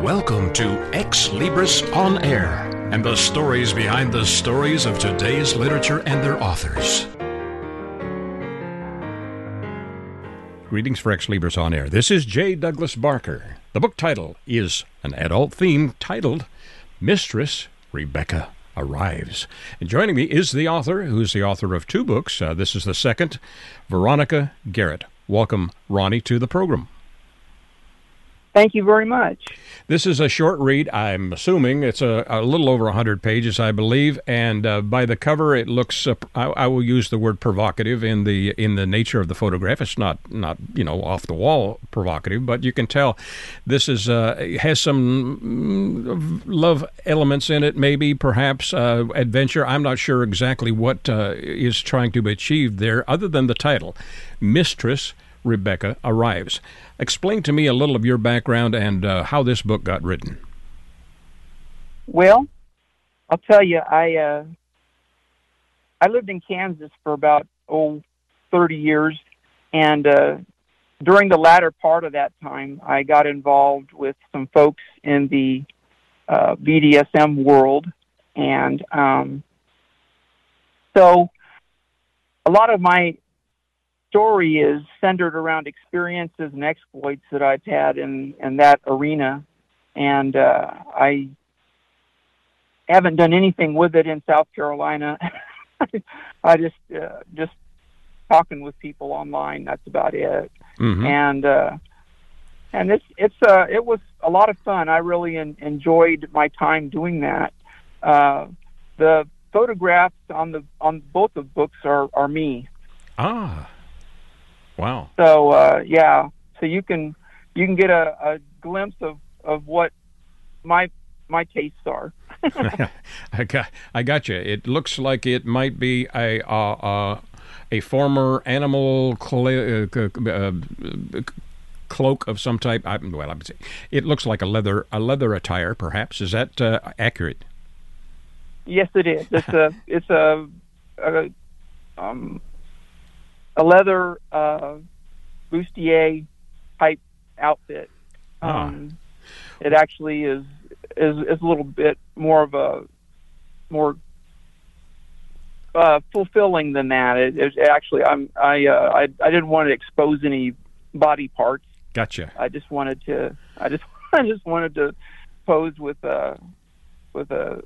Welcome to Xlibris On Air and the stories behind the stories of today's literature and their authors. Greetings for Xlibris On Air. This is J. Douglas Barker. The book title is an adult theme titled Mistress Rebecca Arrives. And joining me is the author, who's the author of two books. Uh, this is the second, Veronica Garrett. Welcome, Ronnie, to the program. Thank you very much. This is a short read. I'm assuming it's a, a little over 100 pages, I believe, and uh, by the cover, it looks. Uh, I, I, will use the word provocative in the in the nature of the photograph. It's not not you know off the wall provocative, but you can tell this is uh, has some mm, love elements in it, maybe perhaps uh, adventure. I'm not sure exactly what uh, is trying to be achieved there, other than the title, Mistress Rebecca arrives. Explain to me a little of your background and uh, how this book got written. Well, I'll tell you, I uh, I lived in Kansas for about oh 30 years, and uh, during the latter part of that time, I got involved with some folks in the uh, BDSM world, and um, so a lot of my story is centered around experiences and exploits that I've had in in that arena, and uh, I haven't done anything with it in South Carolina. I just uh, just talking with people online. That's about it. Mm-hmm. And uh, and it's it's uh, it was a lot of fun. I really en- enjoyed my time doing that. Uh, the photographs on the on both of books are are me. Ah. Wow. So uh, yeah, so you can you can get a, a glimpse of, of what my my tastes are. I got I got you. It looks like it might be a uh, uh, a former animal cl- uh, uh, cloak of some type. I, well, I'm saying it looks like a leather a leather attire, perhaps. Is that uh, accurate? Yes, it is. It's a it's a, a um, a leather uh, bustier type outfit. Ah. Um, It actually is, is is a little bit more of a more uh, fulfilling than that. It, it actually I'm I, uh, I I didn't want to expose any body parts. Gotcha. I just wanted to I just I just wanted to pose with a with a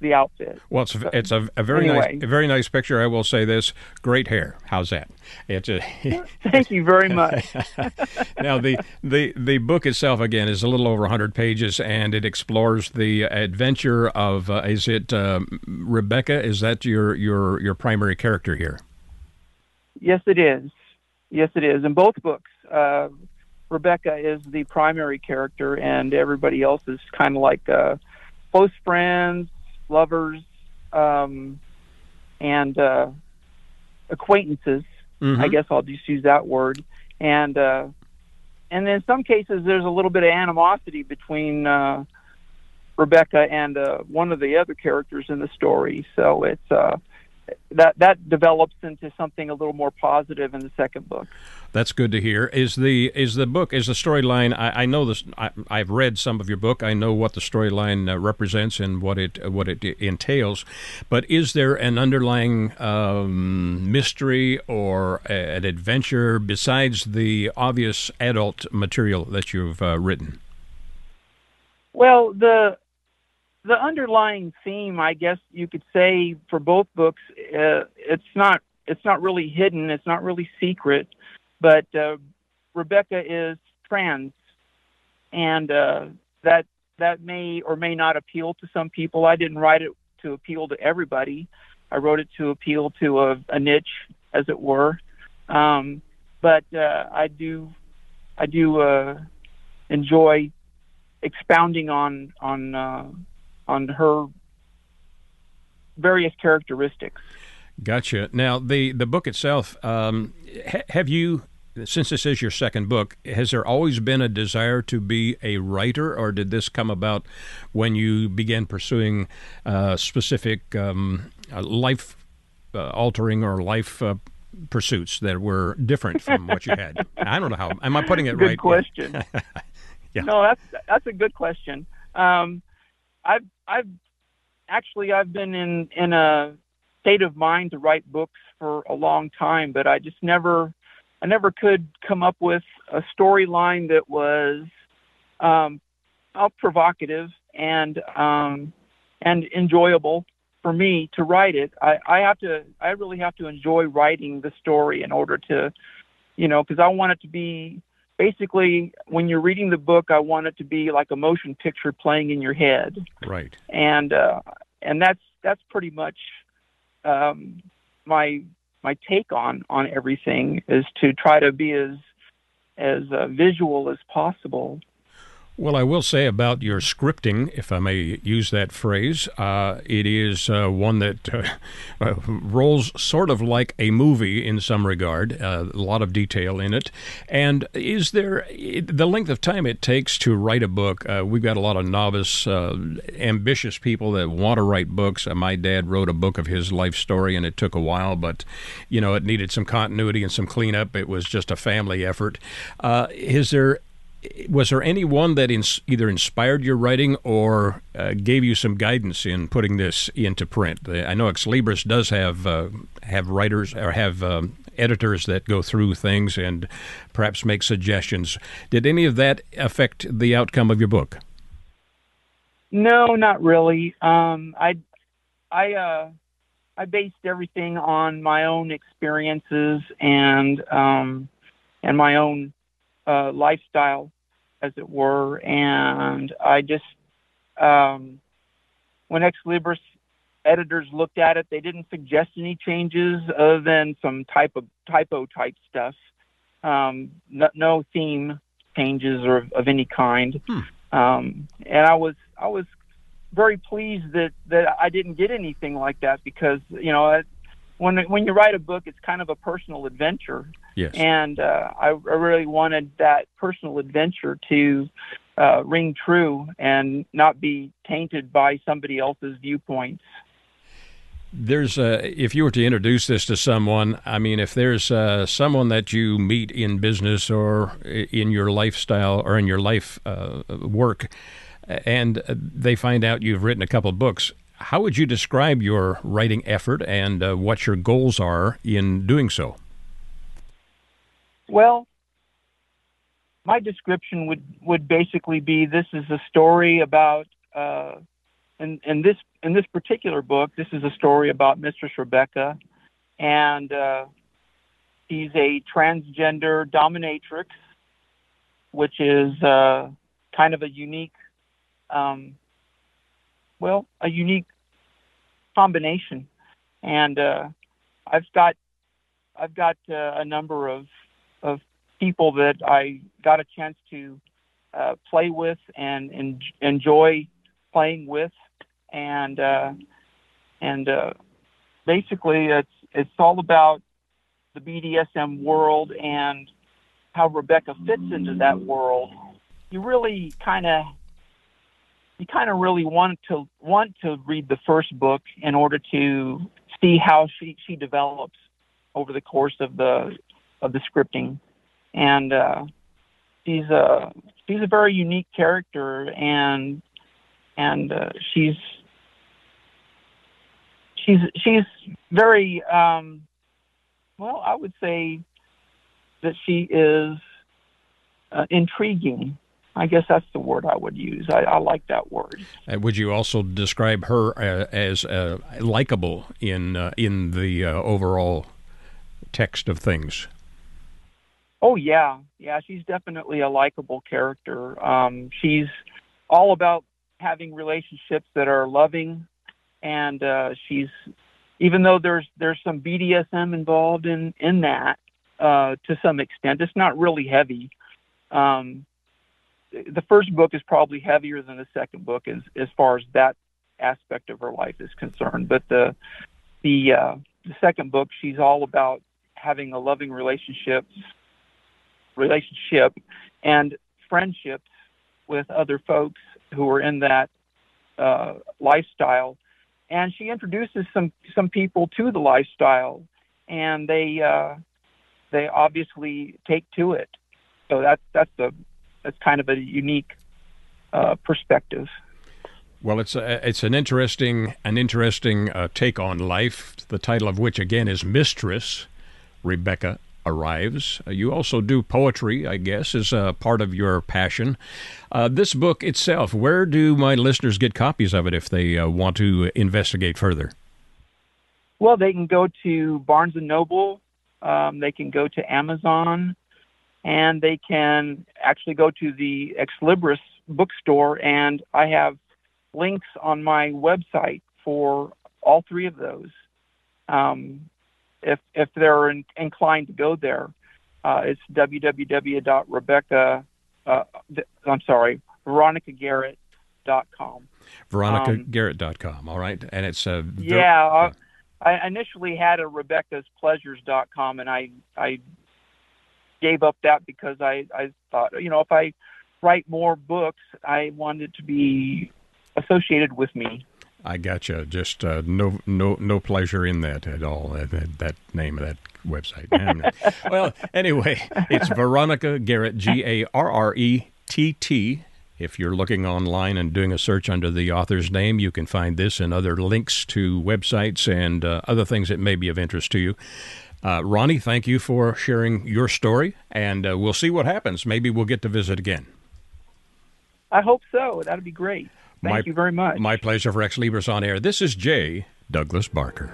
the outfit. Well, it's a, it's a, a very anyway. nice a very nice picture. I will say this: great hair. How's that? It's a thank you very much. now the the the book itself again is a little over 100 pages, and it explores the adventure of uh, is it uh, Rebecca? Is that your your your primary character here? Yes, it is. Yes, it is. In both books. Uh, Rebecca is the primary character, and everybody else is kind of like uh, close friends, lovers, um, and uh, acquaintances. Mm-hmm. I guess I'll just use that word. And uh, and in some cases, there's a little bit of animosity between uh, Rebecca and uh, one of the other characters in the story. So it's uh, that that develops into something a little more positive in the second book. That's good to hear. Is the is the book is the storyline? I, I, know this. I, have read some of your book. I know what the storyline uh, represents and what it what it entails. But is there an underlying um, mystery or a, an adventure besides the obvious adult material that you've uh, written? Well, the the underlying theme, I guess you could say, for both books, uh, it's not it's not really hidden, it's not really secret, but uh, Rebecca is trans, and uh, that that may or may not appeal to some people. I didn't write it to appeal to everybody. I wrote it to appeal to a, a niche, as it were. Um, but uh, I do I do uh, enjoy expounding on on uh, on her various characteristics. Gotcha. Now, the the book itself, um, ha- have you? Since this is your second book, has there always been a desire to be a writer, or did this come about when you began pursuing uh, specific um, uh, life uh, altering or life uh, pursuits that were different from what you had? I don't know how. Am I putting it Good right? Good question. Yeah. No, that's that's a good question. Um, I've I've actually I've been in in a state of mind to write books for a long time, but I just never I never could come up with a storyline that was um, provocative and um, and enjoyable for me to write it. I, I have to I really have to enjoy writing the story in order to you know because I want it to be basically when you're reading the book I want it to be like a motion picture playing in your head. Right. And uh, and that's that's pretty much um, my my take on on everything is to try to be as as uh, visual as possible. Well, I will say about your scripting, if I may use that phrase, uh, it is uh, one that uh, uh rolls sort of like a movie in some regard, uh, a lot of detail in it. And is there the length of time it takes to write a book? Uh, we've got a lot of novice, ambitious people that want to write books. my dad wrote a book of his life story, and it took a while, but you know it needed some continuity and some cleanup. It was just a family effort. is there was there any one that ins- either inspired your writing or uh, gave you some guidance in putting this into print? I know Xlibris does have uh, have writers or have um, editors that go through things and perhaps make suggestions. Did any of that affect the outcome of your book? No, not really. Um, I I uh, I based everything on my own experiences and um, and my own uh, lifestyle as it were. And I just, um, when Ex Libris editors looked at it, they didn't suggest any changes other than some type of typo type stuff. Um, no, no, theme changes or of any kind. Hmm. Um, and I was I was very pleased that that I didn't get anything like that because you know when when you write a book, it's kind of a personal adventure. Yes. And uh, I, I really wanted that personal adventure to uh, ring true and not be tainted by somebody else's viewpoints. There's a, if you were to introduce this to someone, I mean, if there's uh, someone that you meet in business or in your lifestyle or in your life uh, work, and they find out you've written a couple of books, how would you describe your writing effort and uh, what your goals are in doing so? Well, my description would, would basically be this is a story about, uh, in, in, this, in this particular book, this is a story about Mistress Rebecca, and uh, she's a transgender dominatrix, which is uh, kind of a unique, um, well, a unique combination. And uh, I've got I've got uh, a number of of people that I got a chance to uh, play with and, and enjoy playing with, and uh, and uh, basically it's it's all about the BDSM world and how Rebecca fits into that world. You really kind of you kind of really want to want to read the first book in order to see how she she develops over the course of the of the scripting, and uh, she's a she's a very unique character, and and uh, she's she's she's very um, well. I would say that she is uh, intriguing I guess that's the word I would use. I, I like that word. Uh, would you also describe her uh, as uh, likable in uh, in the uh, overall text of things? Oh yeah, yeah. She's definitely a likable character. Um, she's all about having relationships that are loving, and uh, she's even though there's there's some BDSM involved in in that uh, to some extent. It's not really heavy. Um, the first book is probably heavier than the second book as as far as that aspect of her life is concerned. But the the uh, the second book, she's all about having a loving relationship, relationship, and friendships with other folks who are in that uh, lifestyle. And she introduces some some people to the lifestyle, and they uh, they obviously take to it. So that's that's the that's kind of a unique uh, perspective. Well, it's a, it's an interesting an interesting uh, take on life. The title of which again is Mistress Rebecca arrives. Uh, you also do poetry, I guess, is a part of your passion. Uh, this book itself, where do my listeners get copies of it if they uh, want to investigate further? Well, they can go to Barnes and Noble. Um, they can go to Amazon, and they can actually go to the Ex Libris bookstore. And I have links on my website for all three of those. Um, if if they're in, inclined to go there, uh, it's www.rebecca. Uh, I'm sorry, veronicagarrett.com. VeronicaGarrett.com. All right, and it's a uh, ver- yeah. Uh, I initially had a Rebecca'sPleasures.com, and I I gave up that because I I thought you know if I write more books, I wanted to be associated with me. I gotcha. Just uh, no, no, no pleasure in that at all. That, that name of that website. well, anyway, it's Veronica Garrett, G A R R E T T. If you're looking online and doing a search under the author's name, you can find this and other links to websites and uh, other things that may be of interest to you. Uh, Ronnie, thank you for sharing your story, and uh, we'll see what happens. Maybe we'll get to visit again. I hope so. That'd be great. Thank my, you very much. My pleasure for Xlibris on Air. This is J. Douglas Barker.